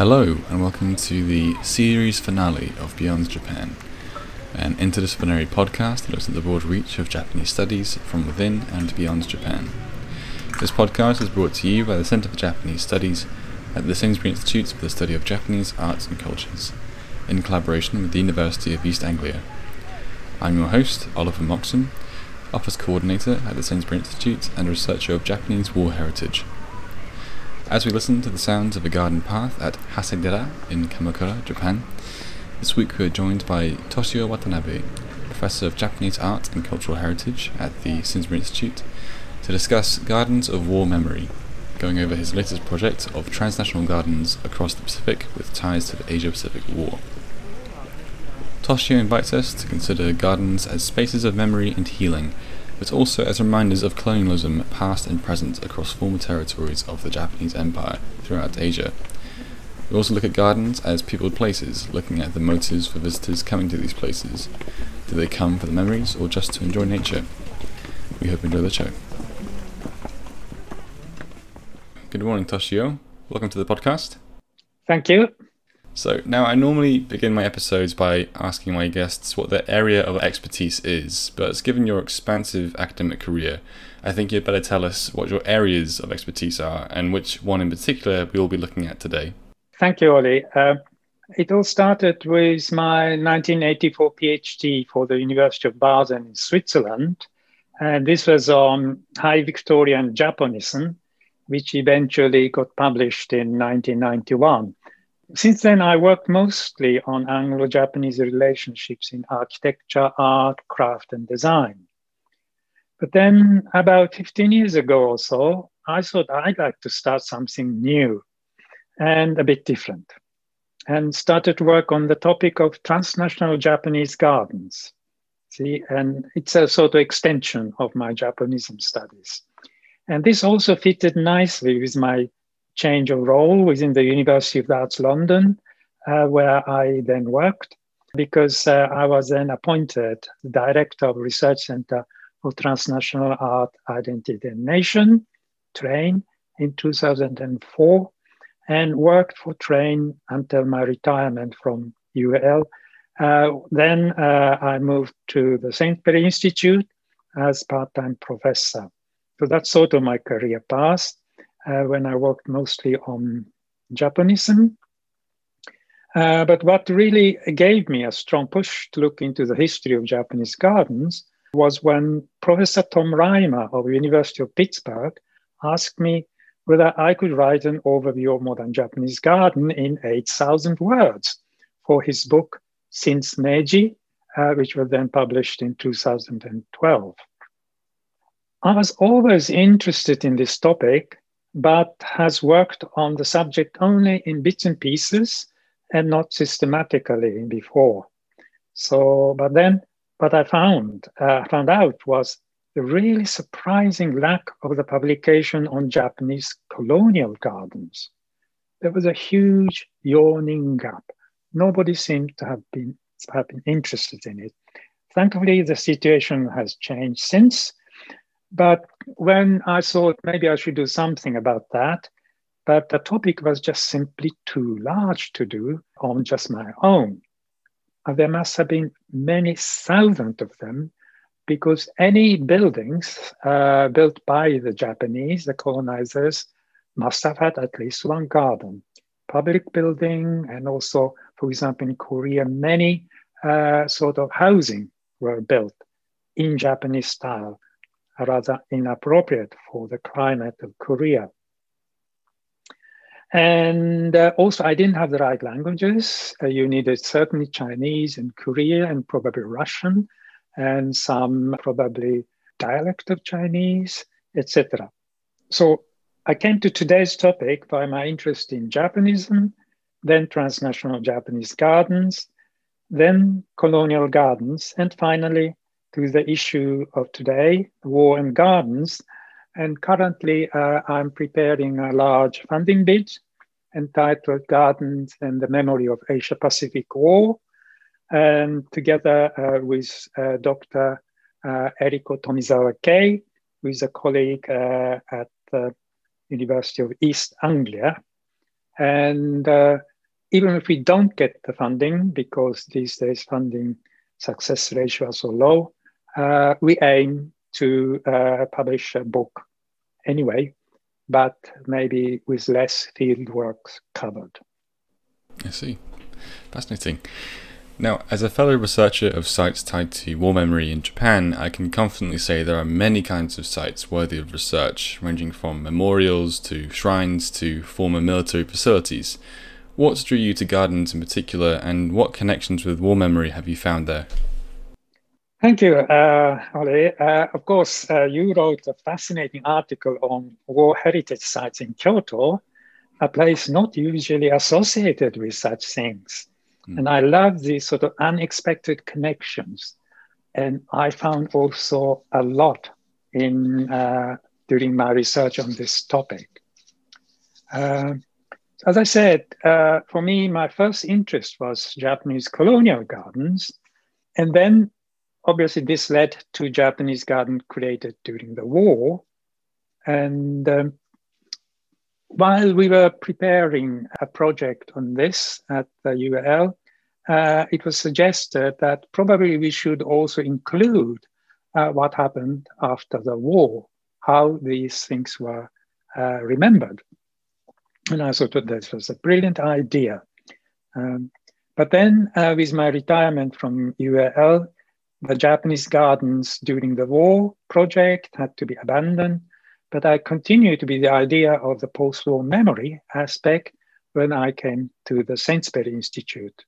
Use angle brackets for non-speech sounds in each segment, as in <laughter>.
Hello, and welcome to the series finale of Beyond Japan, an interdisciplinary podcast that looks at the broad reach of Japanese studies from within and beyond Japan. This podcast is brought to you by the Centre for Japanese Studies at the Sainsbury Institute for the Study of Japanese Arts and Cultures, in collaboration with the University of East Anglia. I'm your host, Oliver Moxon, Office Coordinator at the Sainsbury Institute and researcher of Japanese War Heritage. As we listen to the sounds of a garden path at Hasedera in Kamakura, Japan, this week we are joined by Toshio Watanabe, Professor of Japanese Art and Cultural Heritage at the Sainsbury Institute, to discuss Gardens of War Memory, going over his latest project of transnational gardens across the Pacific with ties to the Asia Pacific War. Toshio invites us to consider gardens as spaces of memory and healing but also as reminders of colonialism past and present across former territories of the Japanese Empire throughout Asia. We also look at gardens as peopled places, looking at the motives for visitors coming to these places. Do they come for the memories or just to enjoy nature? We hope you enjoy the show. Good morning, Toshio. Welcome to the podcast. Thank you. So now I normally begin my episodes by asking my guests what their area of expertise is, but given your expansive academic career, I think you'd better tell us what your areas of expertise are and which one in particular we will be looking at today. Thank you, Ollie. Uh, it all started with my 1984 PhD for the University of Basel in Switzerland. And this was on High Victorian Japonism, which eventually got published in 1991. Since then, I worked mostly on Anglo Japanese relationships in architecture, art, craft, and design. But then, about 15 years ago or so, I thought I'd like to start something new and a bit different, and started work on the topic of transnational Japanese gardens. See, and it's a sort of extension of my Japanism studies. And this also fitted nicely with my change of role within the University of Arts London, uh, where I then worked, because uh, I was then appointed director of Research Center for Transnational Art, Identity and Nation, TRAIN, in 2004, and worked for TRAIN until my retirement from UL. Uh, then uh, I moved to the Sainsbury Institute as part-time professor. So that's sort of my career path uh, when I worked mostly on Japonism. Uh, but what really gave me a strong push to look into the history of Japanese gardens was when Professor Tom Rimer of the University of Pittsburgh asked me whether I could write an overview of modern Japanese garden in 8,000 words for his book Since Meiji, uh, which was then published in 2012. I was always interested in this topic but has worked on the subject only in bits and pieces and not systematically before. So, but then what I found uh, found out was the really surprising lack of the publication on Japanese colonial gardens. There was a huge yawning gap. Nobody seemed to have been, have been interested in it. Thankfully, the situation has changed since, but when I thought maybe I should do something about that, but the topic was just simply too large to do on just my own. And there must have been many thousands of them because any buildings uh, built by the Japanese, the colonizers, must have had at least one garden. Public building, and also, for example, in Korea, many uh, sort of housing were built in Japanese style rather inappropriate for the climate of Korea. And uh, also, I didn't have the right languages. Uh, you needed certainly Chinese and Korean and probably Russian and some probably dialect of Chinese, etc. So I came to today's topic by my interest in Japanism, then transnational Japanese gardens, then colonial gardens, and finally to the issue of today, war and gardens. And currently, uh, I'm preparing a large funding bid entitled Gardens and the Memory of Asia Pacific War. And together uh, with uh, Dr. Uh, Eriko Tomizawa Kay, who is a colleague uh, at the University of East Anglia. And uh, even if we don't get the funding, because these days funding success ratio are so low, uh, we aim to uh, publish a book anyway, but maybe with less field work covered. I see. Fascinating. Now, as a fellow researcher of sites tied to war memory in Japan, I can confidently say there are many kinds of sites worthy of research, ranging from memorials to shrines to former military facilities. What drew you to gardens in particular, and what connections with war memory have you found there? Thank you, uh, Oli. Uh, of course, uh, you wrote a fascinating article on war heritage sites in Kyoto, a place not usually associated with such things. Mm. And I love these sort of unexpected connections. And I found also a lot in uh, during my research on this topic. Uh, as I said, uh, for me, my first interest was Japanese colonial gardens. And then obviously this led to Japanese garden created during the war. And um, while we were preparing a project on this at the UL, uh, it was suggested that probably we should also include uh, what happened after the war, how these things were uh, remembered. And I thought this was a brilliant idea. Um, but then, uh, with my retirement from UAL, the Japanese gardens during the war project had to be abandoned. But I continued to be the idea of the post war memory aspect when I came to the Sainsbury Institute.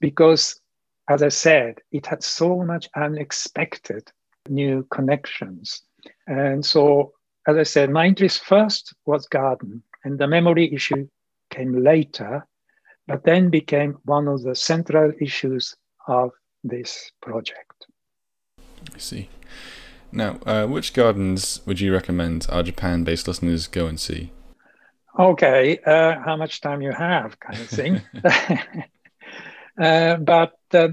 Because, as I said, it had so much unexpected new connections. And so, as I said, my interest first was garden and the memory issue came later, but then became one of the central issues of this project. I see. Now, uh, which gardens would you recommend our Japan based listeners go and see? Okay, uh, how much time you have, kind of thing. <laughs> uh, but uh,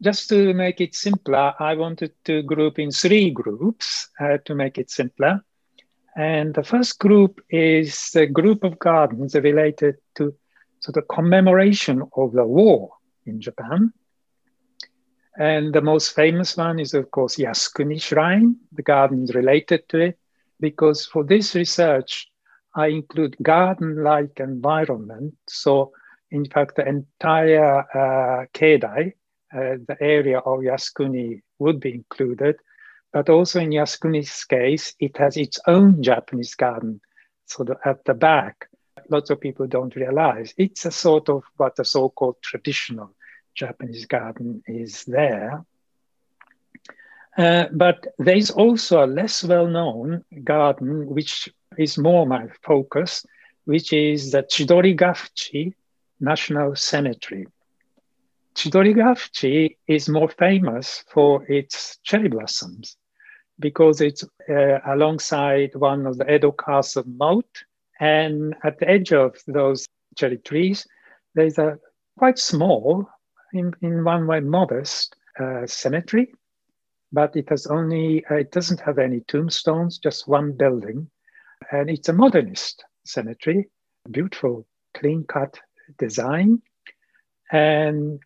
just to make it simpler, I wanted to group in three groups uh, to make it simpler. And the first group is a group of gardens related to sort of commemoration of the war in Japan. And the most famous one is, of course, Yasukuni Shrine. The garden is related to it because for this research, I include garden-like environment. So, in fact, the entire uh, Keidai, uh, the area of Yasukuni, would be included. But also in Yasukuni's case, it has its own Japanese garden, sort of at the back. Lots of people don't realize it's a sort of what the so-called traditional Japanese garden is there. Uh, but there is also a less well-known garden, which is more my focus, which is the Chidorigafuchi National Cemetery. Chidorigafuchi is more famous for its cherry blossoms because it's uh, alongside one of the Edo castle moat. And at the edge of those cherry trees, there's a quite small, in, in one way modest uh, cemetery, but it has only, uh, it doesn't have any tombstones, just one building. And it's a modernist cemetery, beautiful, clean cut design. And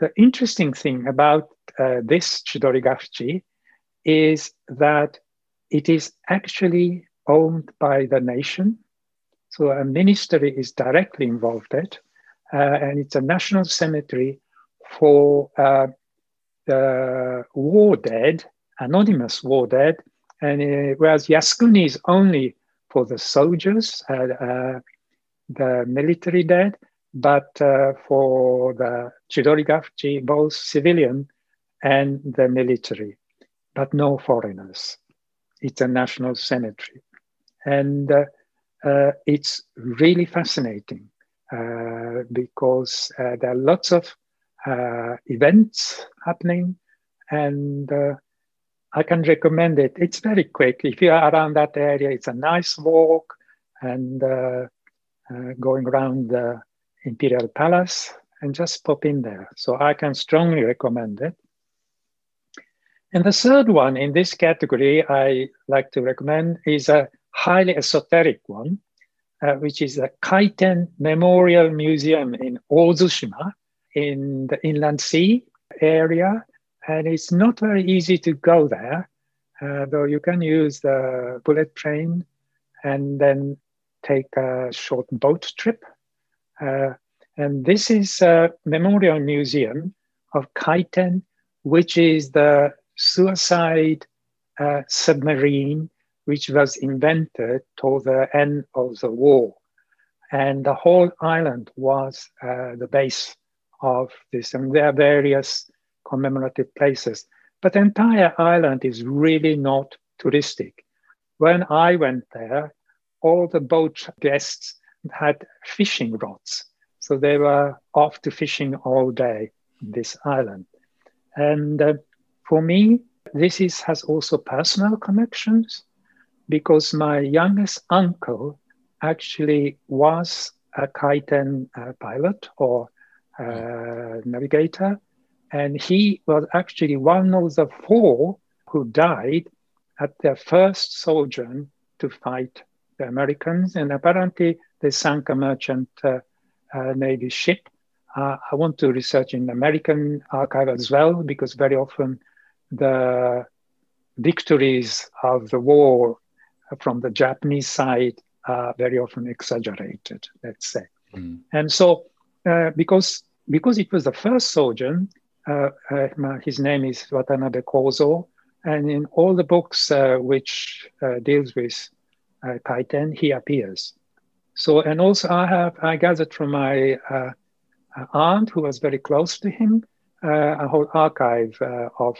the interesting thing about uh, this Chidorigafuchi is that it is actually owned by the nation. So a ministry is directly involved in it, and it's a national cemetery for uh, the war dead, anonymous war dead, and uh, whereas Yasukuni is only for the soldiers, uh, uh, the military dead, but uh, for the Chidorigafuchi, both civilian and the military but no foreigners. It's a national cemetery. And uh, uh, it's really fascinating uh, because uh, there are lots of uh, events happening and uh, I can recommend it. It's very quick. If you are around that area, it's a nice walk and going around the Imperial Palace and just pop in there. So I can strongly recommend it. And the third one in this category I like to recommend is a highly esoteric one. Uh, which is the Kaiten Memorial Museum in Ozushima in the Inland Sea area. And it's not very easy to go there, uh, though you can use the bullet train and then take a short boat trip. Uh, and this is a memorial museum of Kaiten, which is the suicide uh, submarine which was invented toward the end of the war. And the whole island was uh, the base of this. And there are various commemorative places. But the entire island is really not touristic. When I went there, all the boat guests had fishing rods. So they were off to fishing all day in this island. And uh, for me, this is, has also personal connections because my youngest uncle actually was a Kaiten uh, pilot or uh, navigator. And he was actually one of the four who died at their first sojourn to fight the Americans. And apparently, they sank a merchant uh, uh, Navy ship. Uh, I want to research in American archive as well, because very often the victories of the war from the Japanese side are very often exaggerated, let's say. Mm. And so, uh, because because it was the first sojourn, uh, uh, his name is Watanabe Kozo, and in all the books uh, which uh, deals with uh, Kaiten, he appears. So, and also I have I gathered from my aunt who was very close to him a whole archive of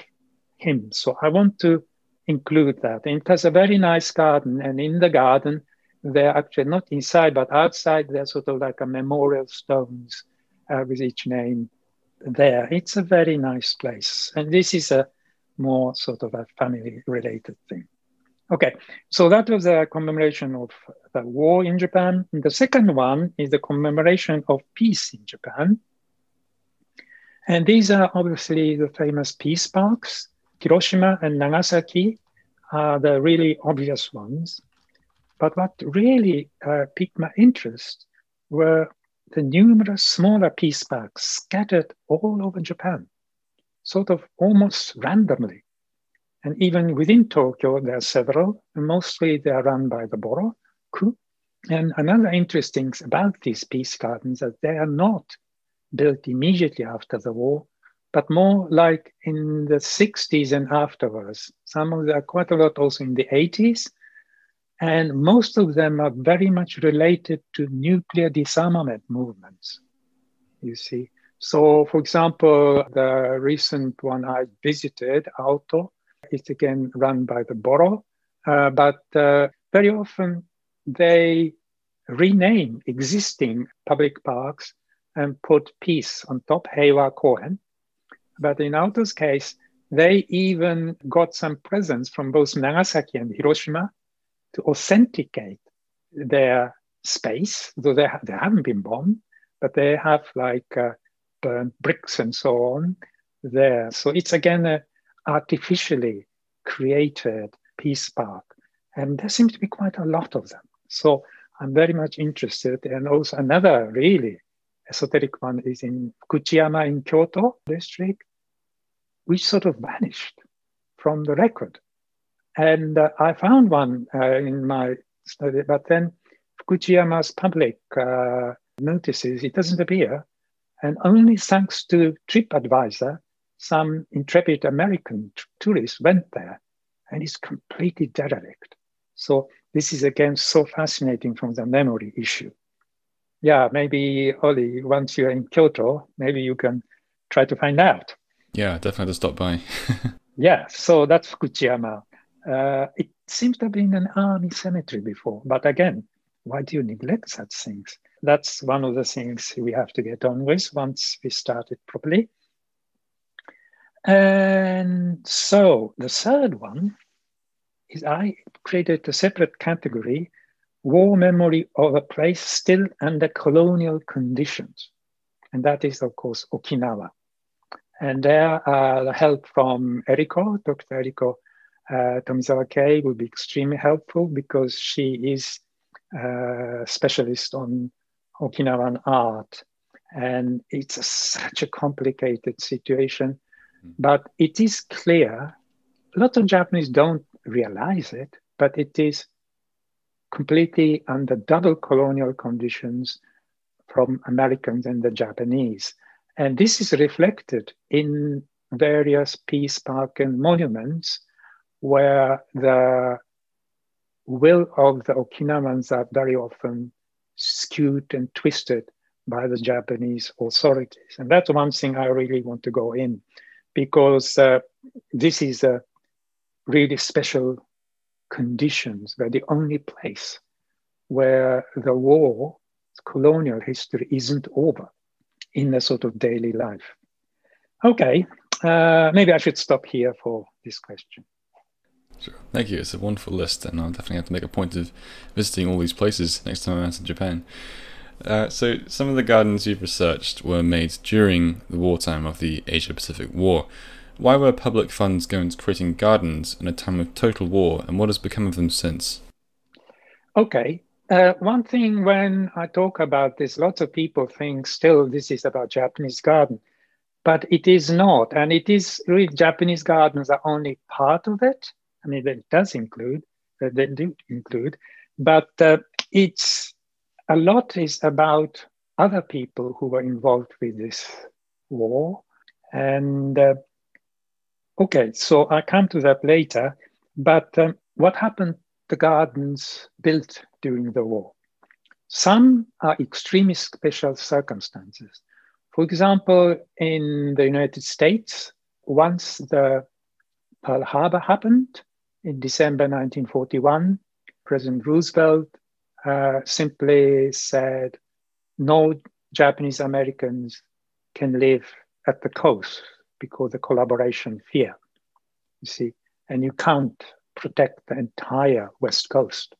him. So I want to include that. And it has a very nice garden, and in the garden, they're actually not inside but outside. They're sort of like a memorial stones uh, with each name there. It's a very nice place, and this is a more sort of a family-related thing. Okay, so that was a commemoration of the war in Japan. And the second one is the commemoration of peace in Japan. And these are obviously the famous peace parks Hiroshima and Nagasaki are the really obvious ones. But what really uh, piqued my interest were the numerous smaller peace parks scattered all over Japan, sort of almost randomly. And even within Tokyo, there are several, and mostly they are run by the Boroku. And another interesting thing about these peace gardens is that they are not built immediately after the war, but more like in the 60s and afterwards. Some of them are quite a lot also in the 80s. And most of them are very much related to nuclear disarmament movements, you see. So, for example, the recent one I visited, Aoto, is again run by the Boro, uh, but uh, very often they rename existing public parks and put peace on top, Heiwa Koen, but in Aoto's case, they even got some presents from both Nagasaki and Hiroshima to authenticate their space, though they, ha- they haven't been bombed, but they have like uh, burnt bricks and so on there. So it's again a artificially created peace park. And there seems to be quite a lot of them. So I'm very much interested. And also another really esoteric one is in Fukuchiyama in Kyoto district, which sort of vanished from the record. And uh, I found one uh, in my study, but then Fukuchiyama's public uh, notices it doesn't appear. And only thanks to TripAdvisor, some intrepid American t- tourists went there and it's completely derelict. So this is again so fascinating from the memory issue yeah, maybe Ollie, once you're in Kyoto, maybe you can try to find out. Yeah, definitely to stop by. <laughs> yeah, so that's Fukuchiyama. Uh, it seems to have been an army cemetery before, but again, why do you neglect such things? That's one of the things we have to get on with once we start it properly. And so the third one is I created a separate category war memory of a place still under colonial conditions. And that is, of course, Okinawa. And there, uh, the help from Eriko, Dr. Eriko uh, Tomizawa Kay, will be extremely helpful because she is a specialist on Okinawan art. And it's a, such a complicated situation. Mm. But it is clear, a lot of Japanese don't realize it, but it is completely under double colonial conditions from Americans and the Japanese. And this is reflected in various peace park and monuments where the will of the Okinawans are very often skewed and twisted by the Japanese authorities. And that's one thing I really want to go in because uh, this is a really special conditions where the only place where the war, colonial history isn't over in a sort of daily life. Okay, uh, maybe I should stop here for this question. Sure. Thank you. It's a wonderful list, and I'll definitely have to make a point of visiting all these places next time I'm out in Japan. Uh, so, some of the gardens you've researched were made during the wartime of the Asia Pacific War. Why were public funds going to creating gardens in a time of total war, and what has become of them since? Okay. Uh, one thing when I talk about this, lots of people think still this is about Japanese garden, but it is not. And it is really Japanese gardens are only part of it. I mean, it does include, they do include, but uh, it's a lot is about other people who were involved with this war. And uh, okay, so I come to that later. But um, what happened the gardens built during the war? Some are extremely special circumstances. For example, in the United States, once the Pearl Harbor happened, in December 1941, President Roosevelt uh, simply said, no Japanese Americans can live at the coast because the collaboration fear, you see, and you can't protect the entire West Coast.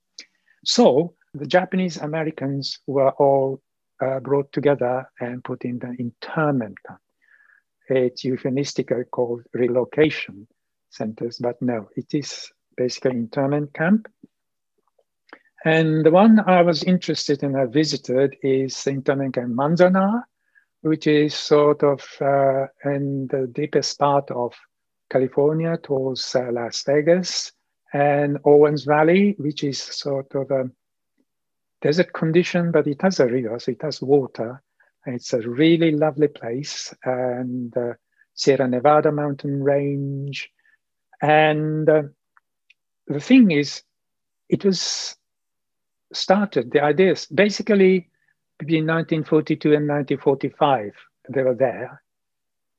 So the Japanese Americans were all uh, brought together and put in the internment camp. It's euphemistically called relocation centers, but no, it is basically internment camp. And the one I was interested in, I visited, is internment camp Manzanar, which is sort of uh, in the deepest part of California towards uh, Las Vegas, and Owens Valley, which is sort of a desert condition, but it has a river, so it has water. It's a really lovely place, and uh, Sierra Nevada mountain range. And uh, the thing is, it was started, the ideas, basically between 1942 and 1945, they were there.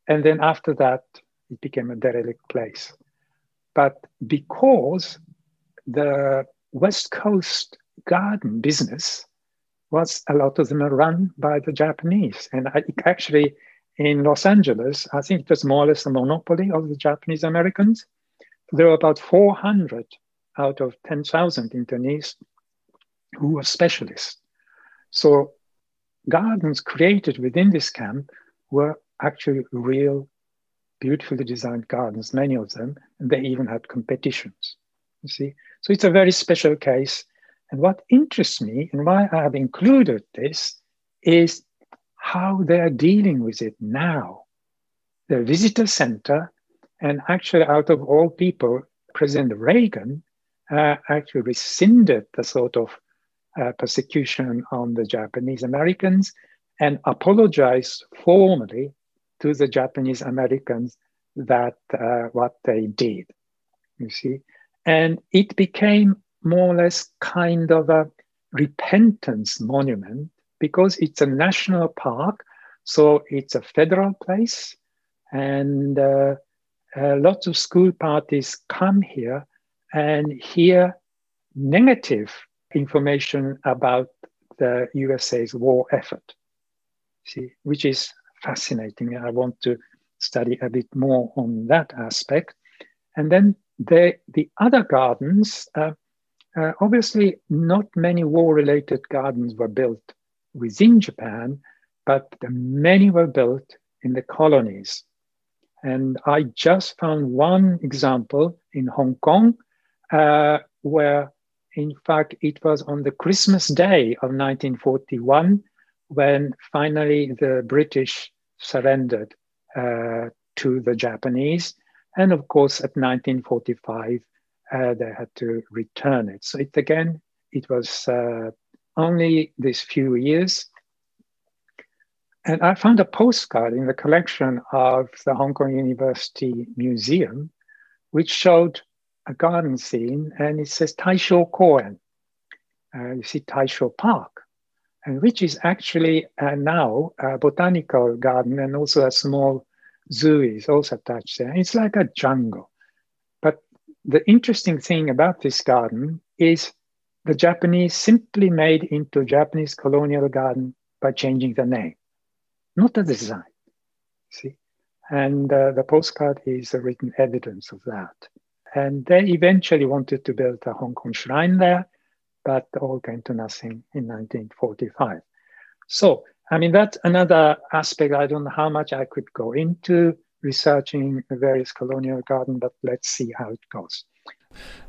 And then after that, it became a derelict place. But because the West Coast garden business was a lot of them run by the Japanese. And I, actually, in Los Angeles, I think it was more or less a monopoly of the Japanese Americans. There were about 400 out of 10,000 internees who were specialists. So gardens created within this camp were actually real, beautifully designed gardens, many of them, and they even had competitions. You see, so it's a very special case. And what interests me and why I have included this is how they are dealing with it now. The visitor center, and actually, out of all people, President Reagan uh, actually rescinded the sort of uh, persecution on the Japanese Americans and apologized formally to the Japanese Americans that uh, what they did. You see, and it became more or less kind of a repentance monument because it's a national park, so it's a federal place, and uh, uh, lots of school parties come here and hear negative information about the USA's war effort, see, which is fascinating. I want to study a bit more on that aspect. And then the, the other gardens, uh, uh, obviously, not many war related gardens were built within Japan, but many were built in the colonies. And I just found one example in Hong Kong, uh, where In fact, it was on the Christmas Day of 1941 when finally the British surrendered uh, to the Japanese. And of course, at 1945, uh, they had to return it. So it again, it was uh, only these few years. And I found a postcard in the collection of the Hong Kong University Museum, which showed a garden scene, and it says Taisho Koen. Uh, you see Taisho Park, and which is actually uh, now a botanical garden and also a small zoo is also attached there. It's like a jungle. But the interesting thing about this garden is the Japanese simply made into Japanese colonial garden by changing the name, not the design. See, and uh, the postcard is a written evidence of that. And they eventually wanted to build a Hong Kong shrine there, but all came to nothing in 1945. So, I mean, that's another aspect. I don't know how much I could go into researching various colonial garden, but let's see how it goes.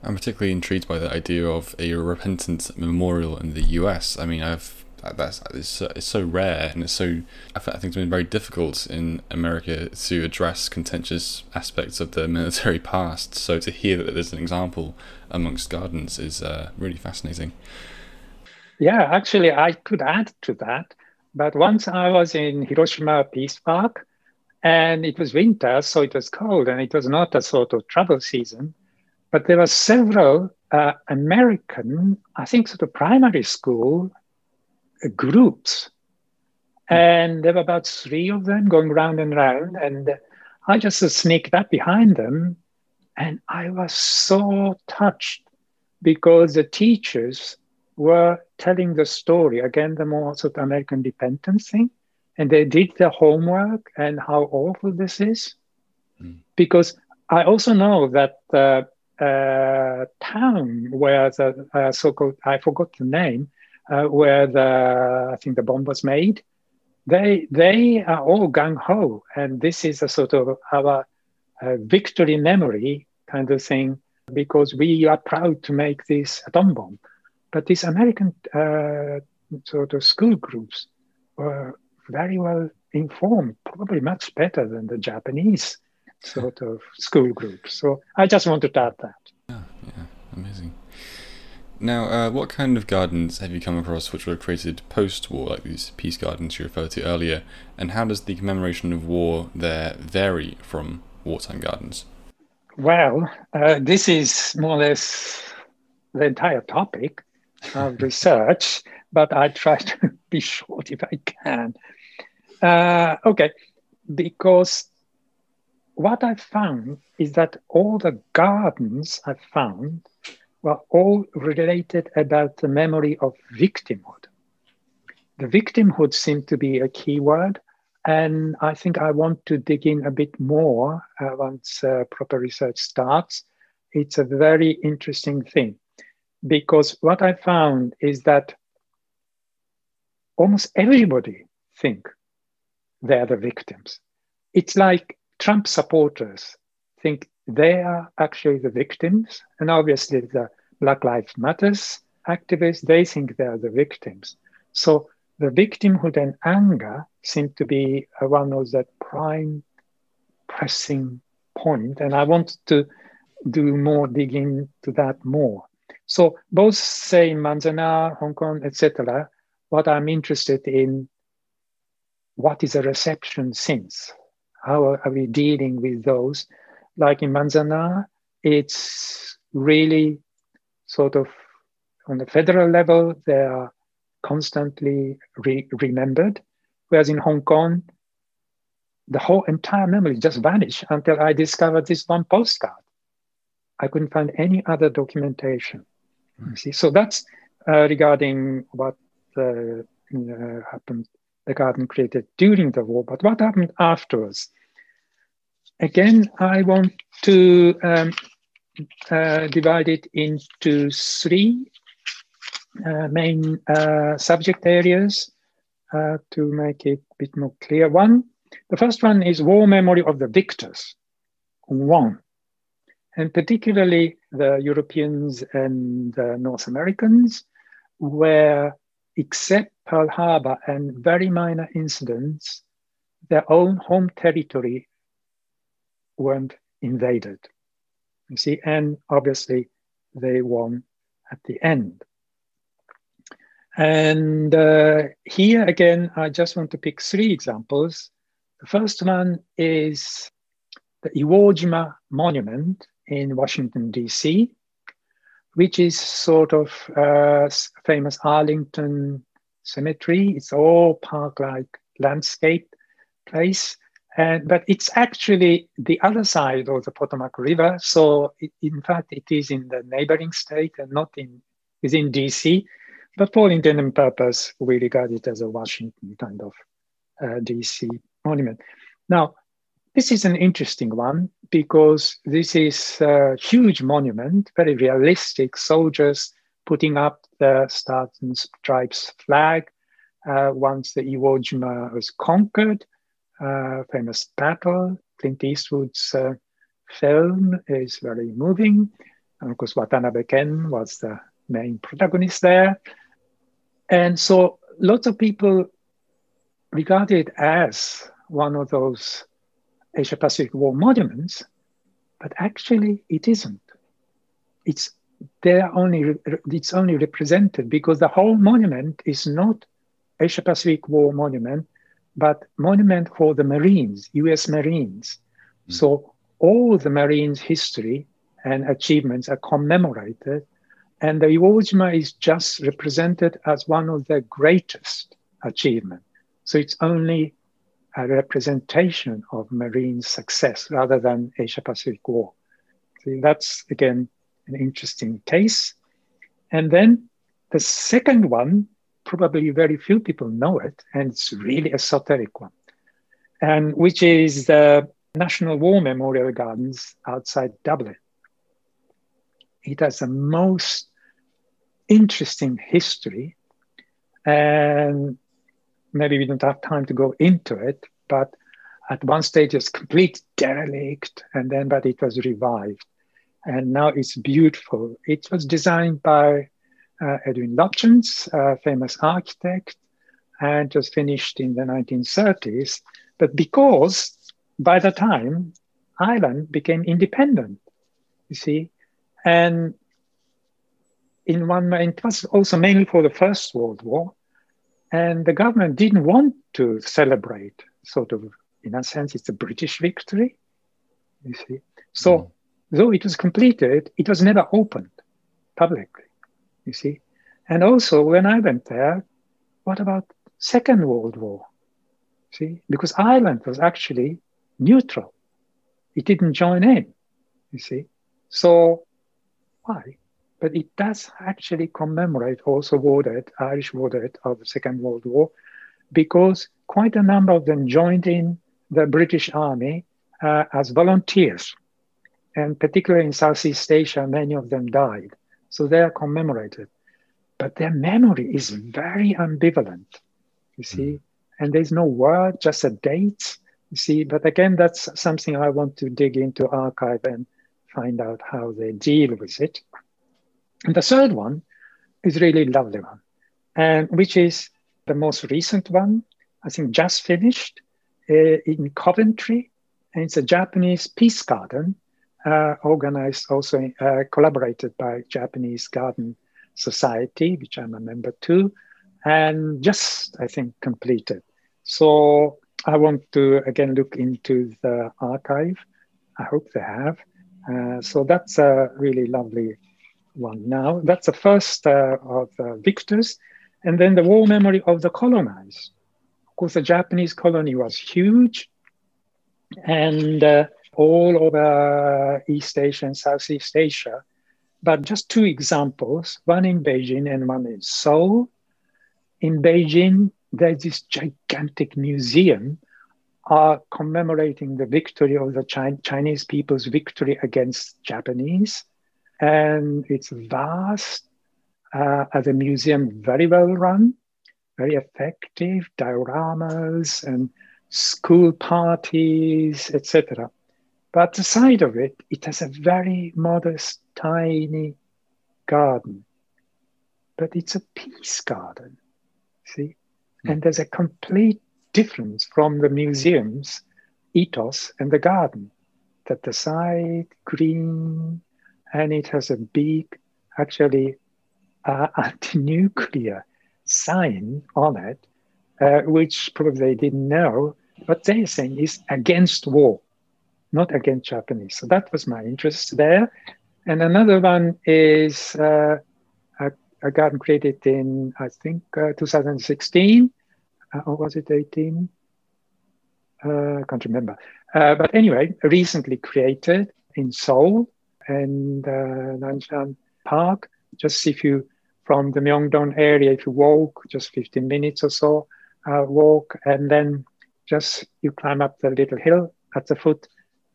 I'm particularly intrigued by the idea of a repentance memorial in the US. I mean, I've that's it's so, it's so rare and it's so I think it's been very difficult in America to address contentious aspects of the <laughs> military past. So to hear that there's an example amongst gardens is uh, really fascinating. Yeah, actually, I could add to that. But once I was in Hiroshima Peace Park, and it was winter, so it was cold, and it was not a sort of travel season. But there were several uh, American, I think, sort of primary school groups. And there were about three of them going round and round. And I just sneaked up behind them. And I was so touched because the teachers were telling the story, again, the more sort of American independence thing. And they did their homework and how awful this is. Mm. Because I also know that uh, uh, town where the uh, so-called I forgot the name uh, where the I think the bomb was made. They they are all gung ho, and this is a sort of our uh, victory memory kind of thing because we are proud to make this atom bomb. But these American uh, sort of school groups were very well informed, probably much better than the Japanese sort of school groups. So I just wanted to add that. Yeah, yeah, amazing. Now, uh, what kind of gardens have you come across which were created post-war, like these peace gardens you referred to earlier, and how does the commemoration of war there vary from wartime gardens? Well, uh, this is more or less the entire topic of <laughs> research, but I try to <laughs> be short if I can. Uh, okay, because what I found is that all the gardens I found were all related about the memory of victimhood. The victimhood seemed to be a key word, and I think I want to dig in a bit more uh, once uh, proper research starts. It's a very interesting thing because what I found is that almost everybody think they're the victims. It's like Trump supporters think they are actually the victims. And obviously, the Black Lives Matters activists, they think they are the victims. So the victimhood and anger seem to be uh, one of the prime pressing point. And I want to do more digging to that more. So both say Manzanar, Hong Kong, etc. What I'm interested in, what is the reception since? How are we dealing with those? Like in Manzanar, it's really sort of on the federal level, they are constantly re- remembered. Whereas in Hong Kong, the whole entire memory just vanished until I discovered this one postcard. I couldn't find any other documentation. Mm. See, so that's uh, regarding what uh, happened the garden created during the war, but what happened afterwards? Again, I want to um, uh, divide it into three uh, main uh, subject areas uh, to make it a bit more clear. One, the first one is war memory of the victors, one. and particularly the Europeans and North Americans, where, except Pearl Harbor and very minor incidents, their own home territory weren't invaded. You see, and obviously they won at the end. And uh, here again, I just want to pick three examples. The first one is the Iwo Jima Monument in Washington, D.C., which is sort of uh, famous Arlington Cemetery. It's all park-like landscape place. And, but it's actually the other side of the Potomac River. So it, in fact, it is in the neighboring state and not in within DC. But for intended purpose, we regard it as a Washington kind of uh, DC monument. Now, this is an interesting one because this is a huge monument, very realistic soldiers putting up the Stars and Stripes flag uh, once the Iwo Jima was conquered. Uh, famous battle. Clint Eastwood's uh, film is very moving. And of course, Watanabe Ken was the main protagonist there. And so lots of people regard it as one of those Asia Pacific War monuments, but actually it isn't. It's there only it's only represented because the whole monument is not Asia Pacific War monument, but monument for the Marines, U.S. Marines. Mm. So all the Marines' history and achievements are commemorated, and the Iwo Jima is just represented as one of the greatest achievements. So it's only a representation of marine success rather than Asia Pacific War. So that's again an interesting case. And then the second one, probably very few people know it, and it's really esoteric one, and which is the National War Memorial Gardens outside Dublin. It has the most interesting history and maybe we don't have time to go into it, but at one stage it's complete derelict, and then but it was revived, and now it's beautiful. It was designed by Edwin Lutyens, a famous architect, and was finished in the 1930s. But because by the time Ireland became independent, you see, and in one, it was also mainly for the First World War, and the government didn't want to celebrate, sort of, in a sense, it's a British victory. You see. So, mm. though it was completed, it was never opened publicly. You see. And also, when I went there, what about Second World War? See, because Ireland was actually neutral; it didn't join in. You see. So, why? but it does actually commemorate also war dead, Irish war dead of the Second World War, because quite a number of them joined in the British Army uh, as volunteers. And particularly in Southeast Asia, many of them died. So they are commemorated. But their memory is very ambivalent, you see. Mm. And there's no word, just a date, you see. But again, that's something I want to dig into archive and find out how they deal with it. And the third one is really lovely one, and which is the most recent one. I think just finished uh, in Coventry, and it's a Japanese peace garden, uh, organized also uh, collaborated by Japanese Garden Society, which I'm a member too, and just I think completed. So I want to again look into the archive. I hope they have. Uh, so that's a really lovely one now. That's the first uh, of the victors. And then the war memory of the colonized. Of course, the Japanese colony was huge. And uh, all over East Asia and Southeast Asia. But just two examples, one in Beijing and one in Seoul. In Beijing, there's this gigantic museum uh, commemorating the victory of the Chinese people's victory against Japanese and it's vast uh, as a museum, very well run, very effective, dioramas and school parties, etc. But the side of it, it has a very modest, tiny garden. But it's a peace garden, see? Mm. And there's a complete difference from the museum's ethos and the garden. That the side green and it has a big, actually, uh, <laughs> anti-nuclear sign on it, uh, which probably they didn't know, but they're saying is against war, not against Japanese. So that was my interest there. And another one is uh, a, a, garden created in, I think, uh, 2016, uh, or was it 18? Uh, I can't remember. Uh, but anyway, recently created in Seoul and Namsan Park. Just if you from the Myeongdong area, if you walk just 15 minutes or so, uh, walk, and then just you climb up the little hill at the foot.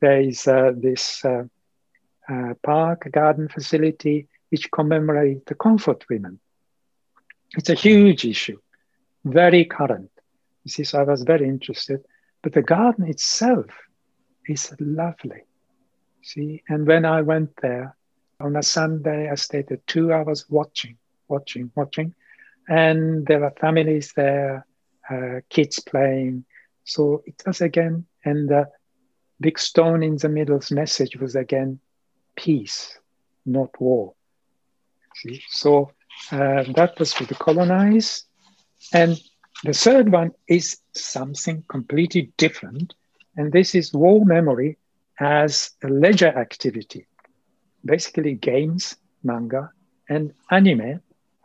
There is uh, this uh, uh park, garden facility, which commemorates the comfort women. It's a huge issue, very current. You see, so I was very interested. But the garden itself is lovely. See, and when I went there on a Sunday, I stayed there two hours watching watching, watching. And there were families there, uh, kids playing. So it was again, and the big stone in the middle's message was again peace, not war. See? So uh, that was for the colonized. And the third one is something completely different. And this is war memory as a leisure activity, basically games, manga, and anime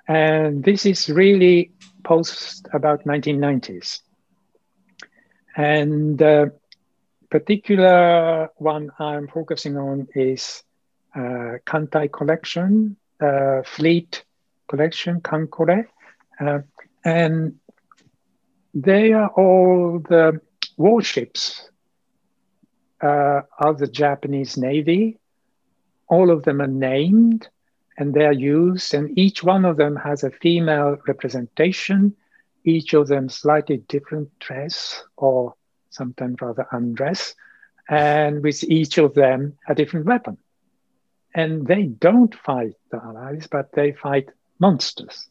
and this is really post about 1990s. And uh, particular one I'm focusing on is uh, Kantai collection, uh, fleet collection, Kankore. Uh, and they are all the warships uh, of the Japanese Navy. All of them are named and they are used, and each one of them has a female representation, each of them slightly different dress or sometimes rather undress, and with each of them a different weapon. And they don't fight the Allies, but they fight monsters.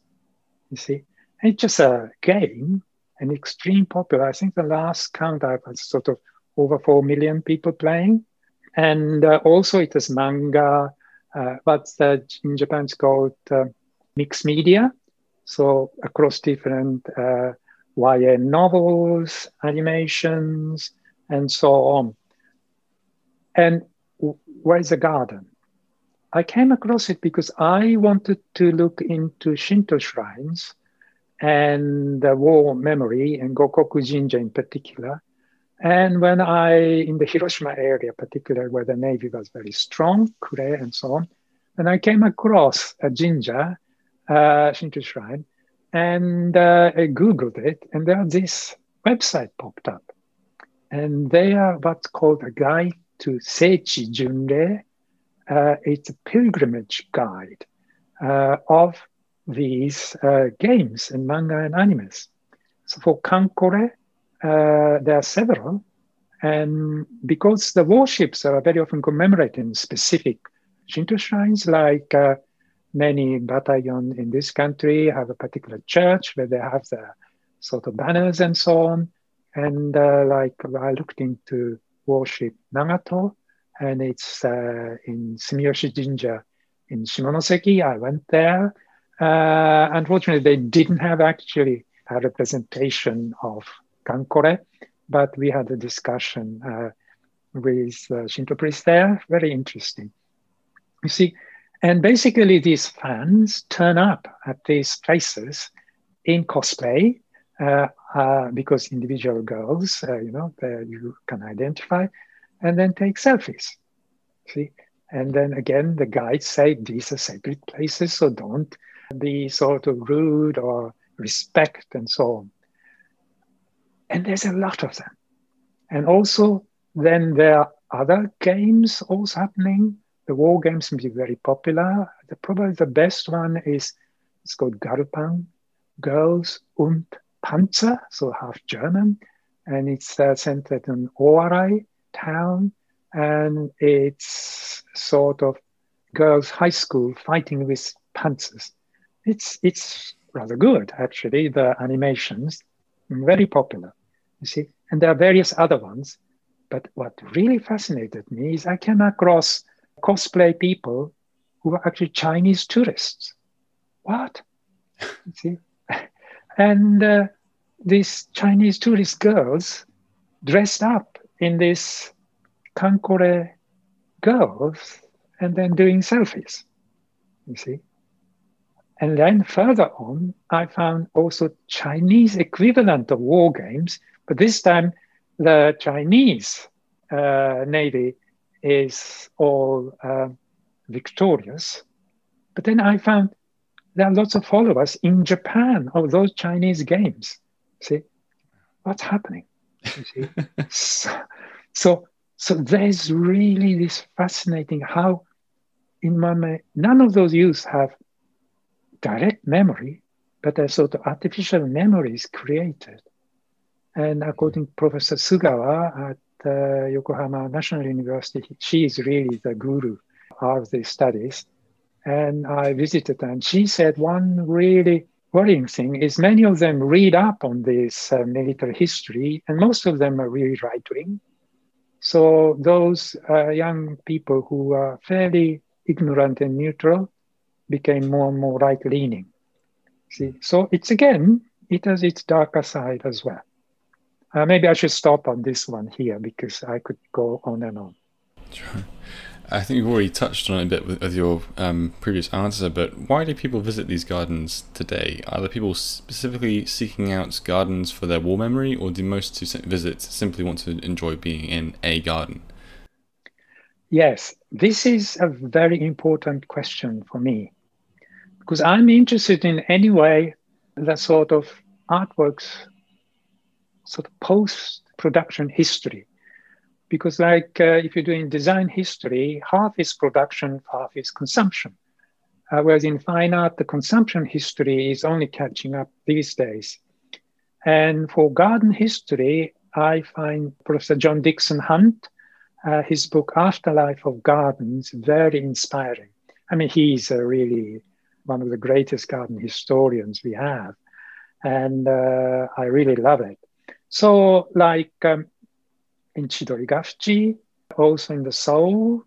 You see, and it's just a game, an extreme popular. I think the last count I was sort of over four million people playing, and uh, also it is manga uh, but in Japan it's called uh, mixed media. So across different uh, YA novels, animations, and so on. And where is the garden? I came across it because I wanted to look into Shinto shrines and the war memory and Gokoku Jinja in particular. And when I, in the Hiroshima area, particularly where the Navy was very strong, Kure and so on, and I came across a jinja, uh, Shinto shrine, and uh, I Googled it, and there this website popped up. And they are what's called a guide to Seichi Junrei. Uh, it's a pilgrimage guide uh, of these uh, games and manga and animes. So for Kankore, uh, there are several. And because the warships are very often commemorated in specific Shinto shrines, like uh, many battalion in this country have a particular church where they have the sort of banners and so on. And uh, like I looked into worship Nagato, and it's uh, in Sumiyoshi Jinja in Shimonoseki. I went there. Uh, unfortunately, they didn't have actually a representation of Kankore, but we had a discussion uh, with uh, Shinto priest there. Very interesting. You see, and basically these fans turn up at these places in cosplay uh, uh, because individual girls, uh, you know, you can identify, and then take selfies. See, and then again, the guides say these are sacred places, so don't be sort of rude or respect and so on. And there's a lot of them. And also, then there are other games also happening. The war games be very popular. The, probably the best one is it's called Galpan, Girls und Panzer, so half German, and it's uh, centered in Oarai town, and it's sort of girls' high school fighting with panzers. It's it's rather good actually. The animations very popular. You see, and there are various other ones. But what really fascinated me is I came across cosplay people who were actually Chinese tourists. What? See, <laughs> and uh, these Chinese tourist girls dressed up in this kankore girls and then doing selfies. You see? And then further on, I found also Chinese equivalent of war games, but this time the Chinese uh, Navy is all uh, victorious. But then I found there are lots of followers in Japan of those Chinese games. See, what's happening? You see, <laughs> so, so, so there's really this fascinating how, in my none of those youths have direct memory, but a sort of artificial memory is created. And according to Professor Sugawa at Yokohama National University, she is really the guru of these studies. And I visited and she said one really worrying thing is many of them read up on this uh, military history, and most of them are really right wing. So those uh, young people who are fairly ignorant and neutral became more and more right leaning. See, so it's again, it has its darker side as well. Uh, maybe I should stop on this one here because I could go on and on. Sure. I think you've already touched on it a bit with, with your um, previous answer, but why do people visit these gardens today? Are there people specifically seeking out gardens for their war memory, or do most who visit simply want to enjoy being in a garden? Yes, this is a very important question for me because I'm interested in any way that sort of artworks, sort of post production history. Because like uh, if you're doing design history half is production half is consumption. Uh, whereas in fine art the consumption history is only catching up these days. And for garden history i find professor john Dixon hunt uh, his book afterlife of gardens very inspiring. I mean he's really one of the greatest garden historians we have. And uh, i really love it so like um, in Chidori also in the Seoul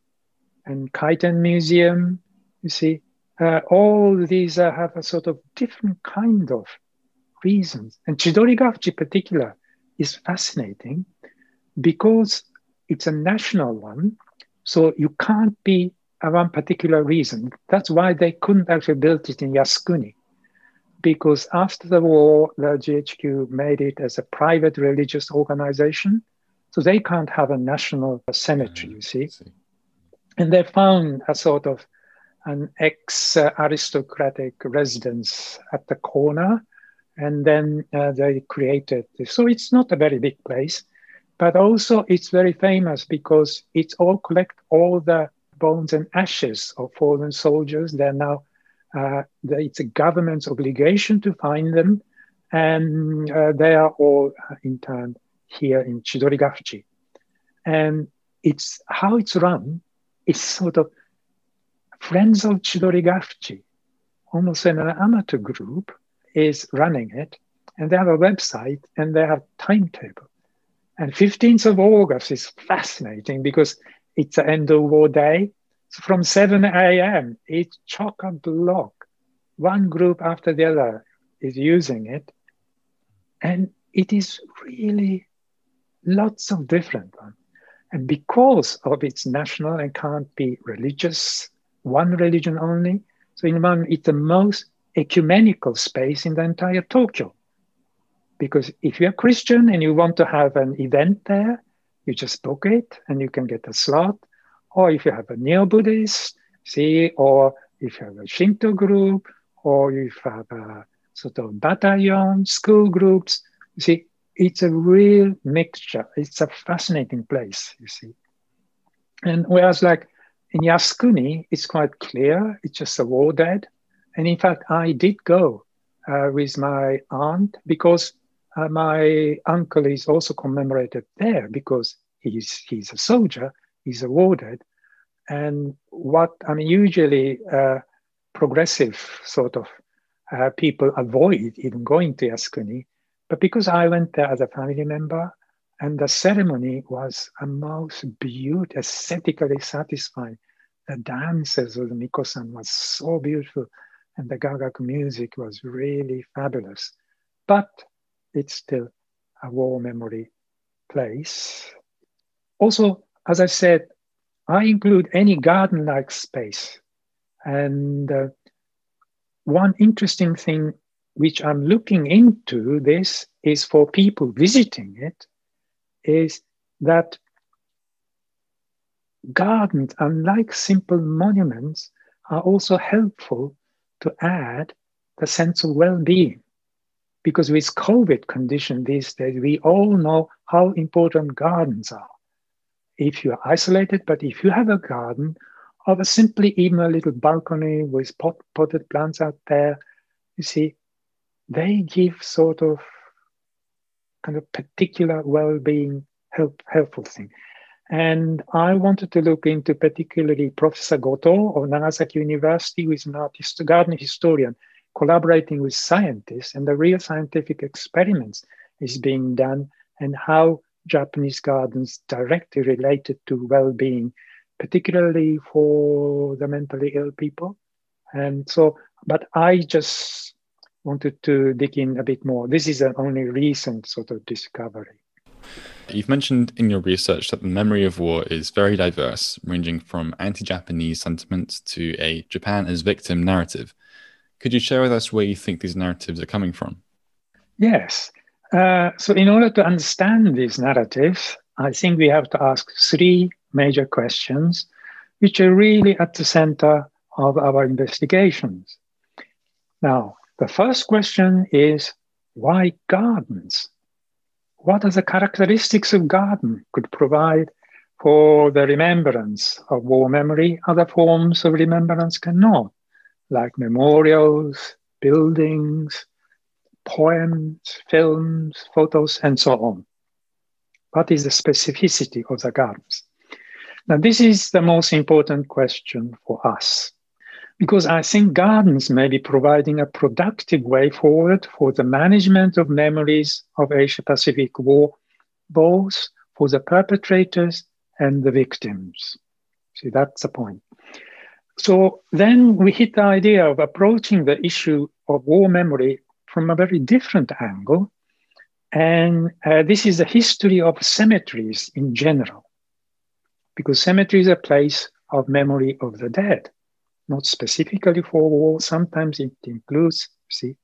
and Kaiten Museum. You see, uh, all these uh, have a sort of different kind of reasons. And Chidori Gafuchi particular is fascinating because it's a national one. So you can't be around particular reason. That's why they couldn't actually build it in Yasukuni. Because after the war, the GHQ made it as a private religious organization so they can't have a national cemetery, you see. see. And they found a sort of an ex aristocratic residence at the corner. And then uh, they created this. So it's not a very big place, but also it's very famous because it's all collect all the bones and ashes of fallen soldiers. They're now, uh, it's a government's obligation to find them. And uh, they are all interned here in Chidori And it's how it's run is sort of Friends of Chidori almost an amateur group, is running it. And they have a website and they have timetable. And 15th of August is fascinating because it's an end of war day. From 7 a.m., it's chock a block. One group after the other is using it. And it is really lots of different ones. And because of its national and can't be religious, one religion only, so in one, it's the most ecumenical space in the entire Tokyo. Because if you're Christian and you want to have an event there, you just book it and you can get a slot. Or if you have a neo-Buddhist, see, or if you have a Shinto group, or if you have a sort of battalion, school groups, see, it's a real mixture. It's a fascinating place, you see. And whereas, like in Yasukuni, it's quite clear, it's just a war dead. And in fact, I did go uh, with my aunt because uh, my uncle is also commemorated there because he's, he's a soldier is awarded. And what I mean, usually uh, progressive sort of uh, people avoid even going to Yasukuni. But because I went there as a family member, and the ceremony was a most beautiful, aesthetically satisfying. The dances of the Miko-san was so beautiful, and the Gagaku music was really fabulous. But it's still a war memory place. Also, as I said, I include any garden like space. And uh, one interesting thing which I'm looking into this is for people visiting it, is that gardens, unlike simple monuments, are also helpful to add the sense of well-being. Because with COVID condition these days, we all know how important gardens are. If you're isolated, but if you have a garden, or simply even a little balcony with pot, potted plants out there, you see, they give sort of kind of particular well-being help, helpful thing. And I wanted to look into particularly Professor Goto of Nagasaki University, who is an artist, a garden historian, collaborating with scientists, and the real scientific experiments is being done, and how Japanese gardens directly related to well-being, particularly for the mentally ill people. And so, but I just wanted to dig in a bit more. This is an only recent sort of discovery. You've mentioned in your research that the memory of war is very diverse, ranging from anti Japanese sentiments to a Japan as victim narrative. Could you share with us where you think these narratives are coming from? Yes. Uh, so, in order to understand these narratives, I think we have to ask three major questions, which are really at the center of our investigations. Now, the first question is why gardens? What are the characteristics of garden could provide for the remembrance of war memory? Other forms of remembrance cannot, like memorials, buildings, poems, films, photos, and so on. What is the specificity of the gardens? Now, this is the most important question for us because I think gardens may be providing a productive way forward for the management of memories of Asia Pacific War, both for the perpetrators and the victims. See, that's the point. So then we hit the idea of approaching the issue of war memory from a very different angle. And uh, this is the history of cemeteries in general, because cemetery is a place of memory of the dead, not specifically for war. Sometimes it includes, see.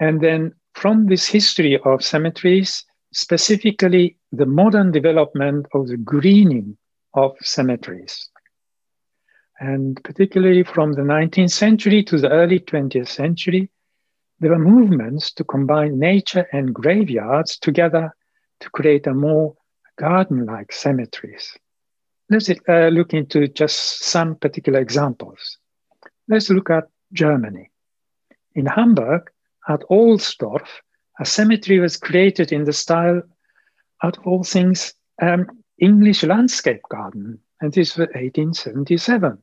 And then from this history of cemeteries, specifically the modern development of the greening of cemeteries. And particularly from the 19th century to the early 20th century, there were movements to combine nature and graveyards together to create a more garden like cemeteries. Let's uh, look into just some particular examples. Let's look at Germany. In Hamburg, at Ohlsdorf, a cemetery was created in the style, of all things, um, English landscape garden, and this was 1877.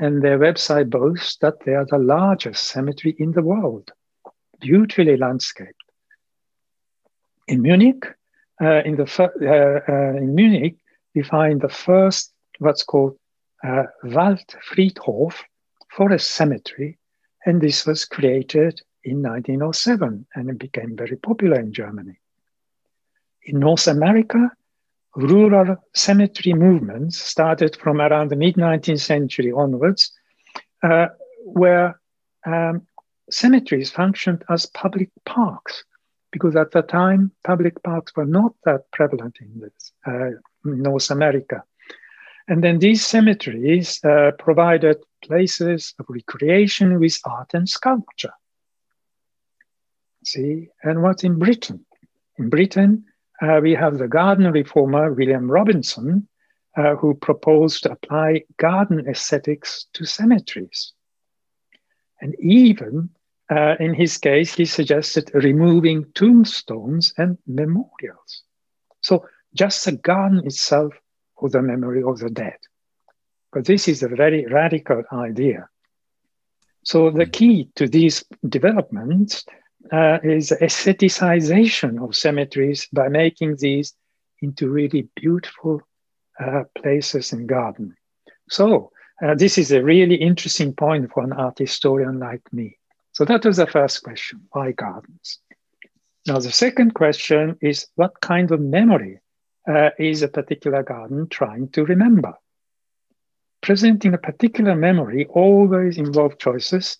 And their website boasts that they are the largest cemetery in the world beautifully landscaped. In Munich, uh, in the uh, uh, in Munich, we find the first what's called uh, Waldfriedhof forest cemetery, and this was created in 1907 and it became very popular in Germany. In North America, rural cemetery movements started from around the mid 19th century onwards, uh, where um, cemeteries functioned as public parks because at the time public parks were not that prevalent in this, uh, North America. And then these cemeteries uh, provided places of recreation with art and sculpture. See, and what's in Britain? In Britain, uh, we have the garden reformer William Robinson, uh, who proposed to apply garden aesthetics to cemeteries. And even uh, in his case, he suggested removing tombstones and memorials. So just the garden itself for the memory of the dead. But this is a very radical idea. So the key to these developments uh, is aestheticization of cemeteries by making these into really beautiful uh, places and garden. So uh, this is a really interesting point for an art historian like me. So that was the first question, why gardens? Now the second question is what kind of memory uh, is a particular garden trying to remember? Presenting a particular memory always involves choices.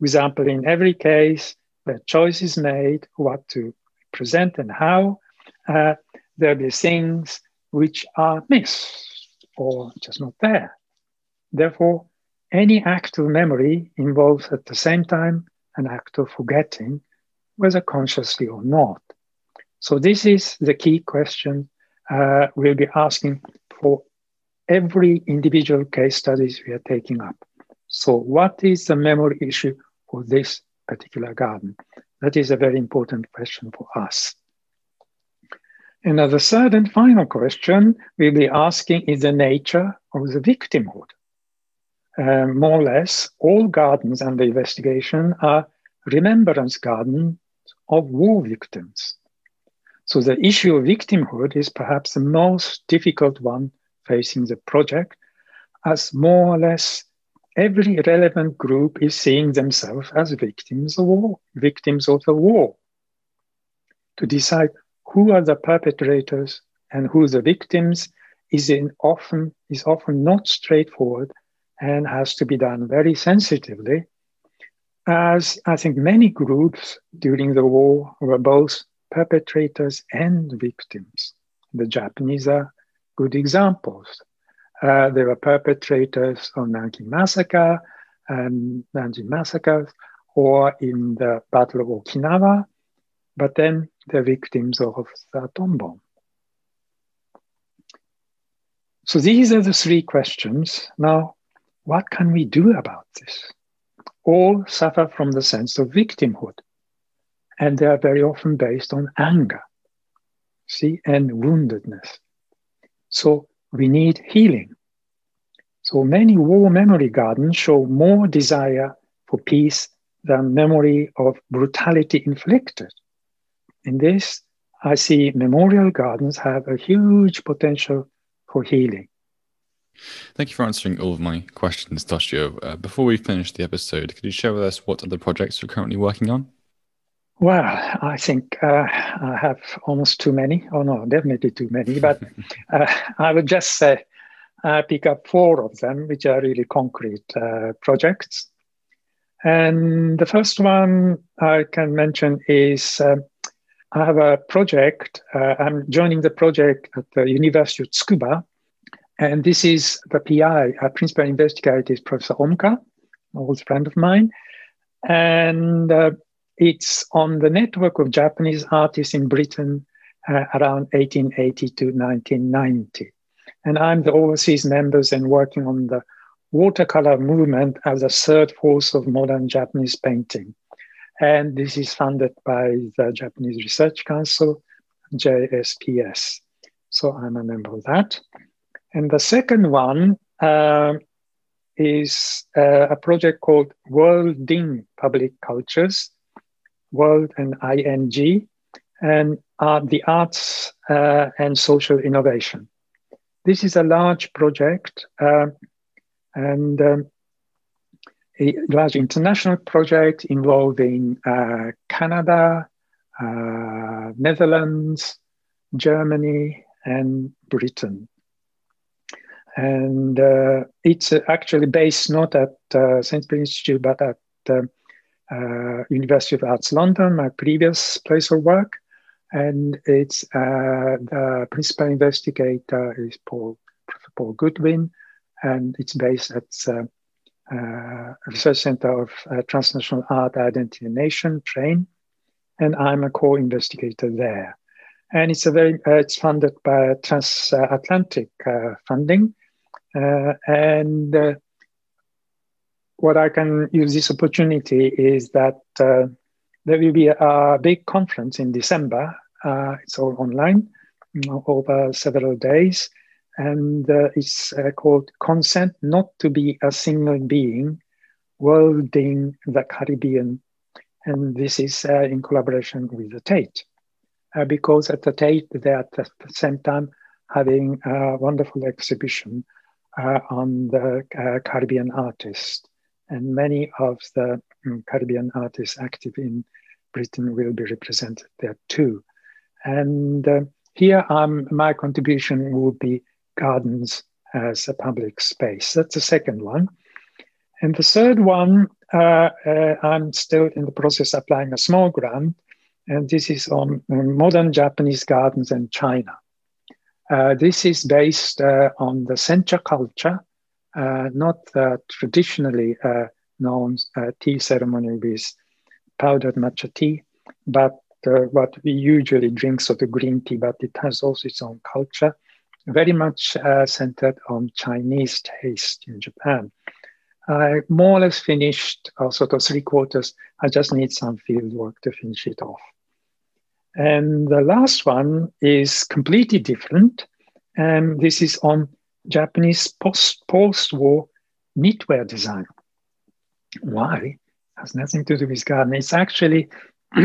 For example, in every case, the choice is made what to present and how. Uh, there'll be things which are missed or just not there. Therefore, any act of memory involves at the same time an act of forgetting, whether consciously or not. So, this is the key question uh, we'll be asking for every individual case studies we are taking up. So, what is the memory issue for this particular garden? That is a very important question for us. And the third and final question we'll be asking is the nature of the victimhood. Uh, more or less, all gardens under investigation are remembrance gardens of war victims. So the issue of victimhood is perhaps the most difficult one facing the project, as more or less every relevant group is seeing themselves as victims of war, victims of the war. To decide who are the perpetrators and who the victims is often is often not straightforward and has to be done very sensitively as i think many groups during the war were both perpetrators and victims the japanese are good examples uh, they were perpetrators of nanking massacre and nanjing massacres or in the battle of okinawa but then the victims of the atom bomb. So these are the three questions. Now, what can we do about this? All suffer from the sense of victimhood, and they are very often based on anger, see, and woundedness. So we need healing. So many war memory gardens show more desire for peace than memory of brutality inflicted. In this, I see memorial gardens have a huge potential for healing. Thank you for answering all of my questions, Toshio. Uh, before we finish the episode, could you share with us what other projects you're currently working on? Well, I think uh, I have almost too many. Oh, no, definitely too many. But <laughs> uh, I would just say uh, pick up four of them, which are really concrete uh, projects. And the first one I can mention is um, I have a project. Uh, I'm joining the project at the University of Tsukuba. And this is the PI, a principal investigator is Professor Omuka, an old friend of mine. And uh, it's on the network of Japanese artists in Britain uh, around 1880 to 1990. And I'm the overseas members and working on the watercolor movement as a third force of modern Japanese painting. And this is funded by the Japanese Research Council, JSPS. So I'm a member of that. And the second one uh, is uh, a project called Worlding Public Cultures, World and ING, and the arts uh, and social innovation. This is a large project, uh, and um, a large international project involving uh, Canada, uh, Netherlands, Germany, and Britain. And uh, it's actually based not at uh, Sainsbury Institute, but at uh, uh, University of Arts London, my previous place of work. And it's the principal investigator is Paul, Professor Paul Goodwin, and it's based at uh, Research Center of uh, Transnational Art, Identity and Nation, TRAIN, and I'm a co-investigator there. And it's a very uh, it's funded by transatlantic uh, funding, uh, and uh, what I can use this opportunity is that there will be a, big conference in December. it's all online over several days, and uh, it's uh, called Consent Not to Be a Single Being, Worlding the Caribbean. And this is uh, in collaboration with the Tate, uh, because at the Tate, they're at the same time having a wonderful exhibition uh, on the uh, Caribbean artists. And many of the um, Caribbean artists active in Britain will be represented there too. And here, um, my contribution will be gardens as a public space. That's the second one. And the third one, uh, uh, I'm still in the process applying a small grant, and this is on modern Japanese gardens in China. Uh, this is based uh, on the sencha culture, uh, not traditionally uh, known tea ceremony with powdered matcha tea, but what we usually drink, so of green tea, but it has also its own culture very much uh, centered on Chinese taste in Japan. I more or less finished, uh, sort of three quarters. I just need some field work to finish it off. And the last one is completely different. And this is on Japanese post, post-war knitwear design. Why? It has nothing to do with garden. It's actually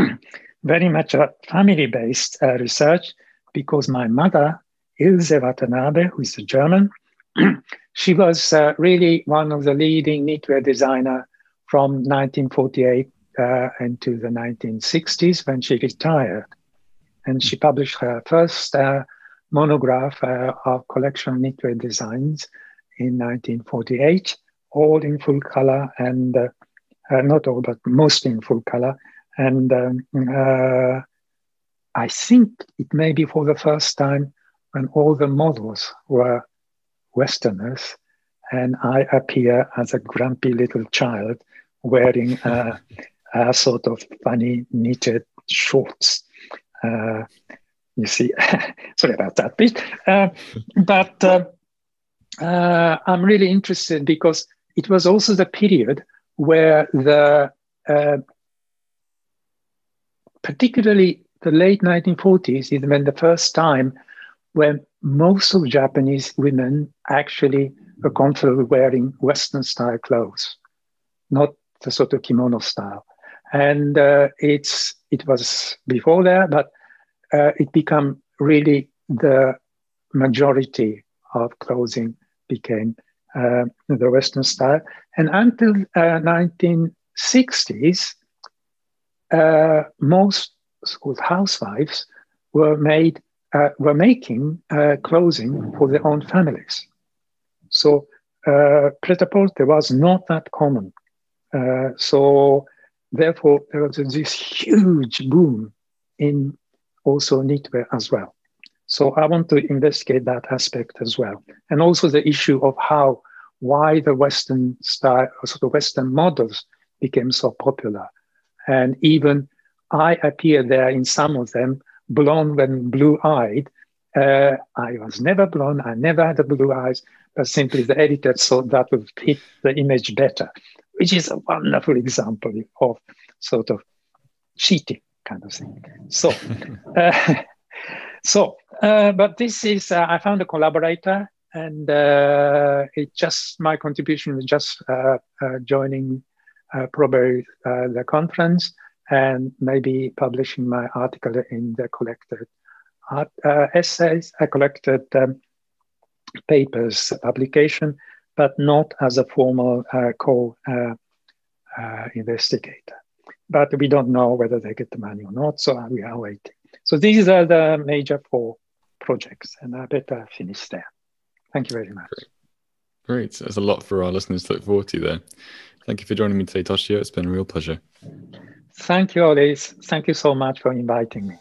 <clears throat> very much a family-based uh, research because my mother Ilse Watanabe, who is a German. <clears throat> she was uh, really one of the leading knitwear designer from 1948 uh, into the 1960s when she retired. And she published her first uh, monograph uh, of collection knitwear designs in 1948, all in full color and uh, not all, but mostly in full color. And um, I think it may be for the first time when all the models were Westerners, and I appear as a grumpy little child wearing a, a sort of funny knitted shorts. Uh, you see, <laughs> sorry about that bit. Uh, but uh, uh, I'm really interested because it was also the period where the, uh, particularly the late 1940s, is when the first time when most of Japanese women actually were comfortable wearing Western style clothes, not the sort of kimono style. And uh, it's it was before that, but uh, it became really the majority of clothing became uh, the Western style. And until 1960s, uh, uh, most housewives were made uh, were making clothing for their own families. So uh, pret-a-porter was not that common. So therefore, there was this huge boom in also knitwear as well. So I want to investigate that aspect as well, and also the issue of how why the Western style, sort of Western models became so popular, and even I appear there in some of them blonde and blue eyed. Uh, I was never blonde. I never had the blue eyes, but simply the editor thought that would fit the image better, which is a wonderful example of sort of cheating kind of thing. So, <laughs> uh, <laughs> so, uh, but this is, uh, I found a collaborator and uh, it just, my contribution was just uh, joining probably the conference and maybe publishing my article in the collected art, uh, essays, I collected um, papers publication, but not as a formal uh, co uh, uh, investigator. But we don't know whether they get the money or not, so we are waiting. So these are the major four projects, and I better finish there. Thank you very much. Great. There's a lot for our listeners to look forward to there. Thank you for joining me today, Toshio. It's been a real pleasure. Thank you, Alice. Thank you so much for inviting me.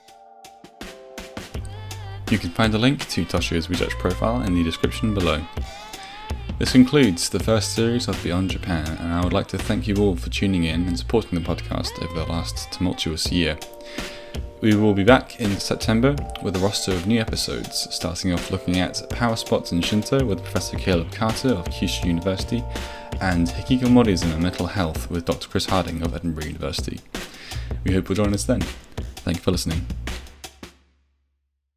You can find a link to Toshio's research profile in the description below. This concludes the first series of Beyond Japan, and I would like to thank you all for tuning in and supporting the podcast over the last tumultuous year. We will be back in September with a roster of new episodes, starting off looking at power spots in Shinto with Professor Caleb Carter of Kyushu University and Hikikomorism and Mental Health with Dr. Chris Harding of Edinburgh University. We hope you'll join us then. Thank you for listening.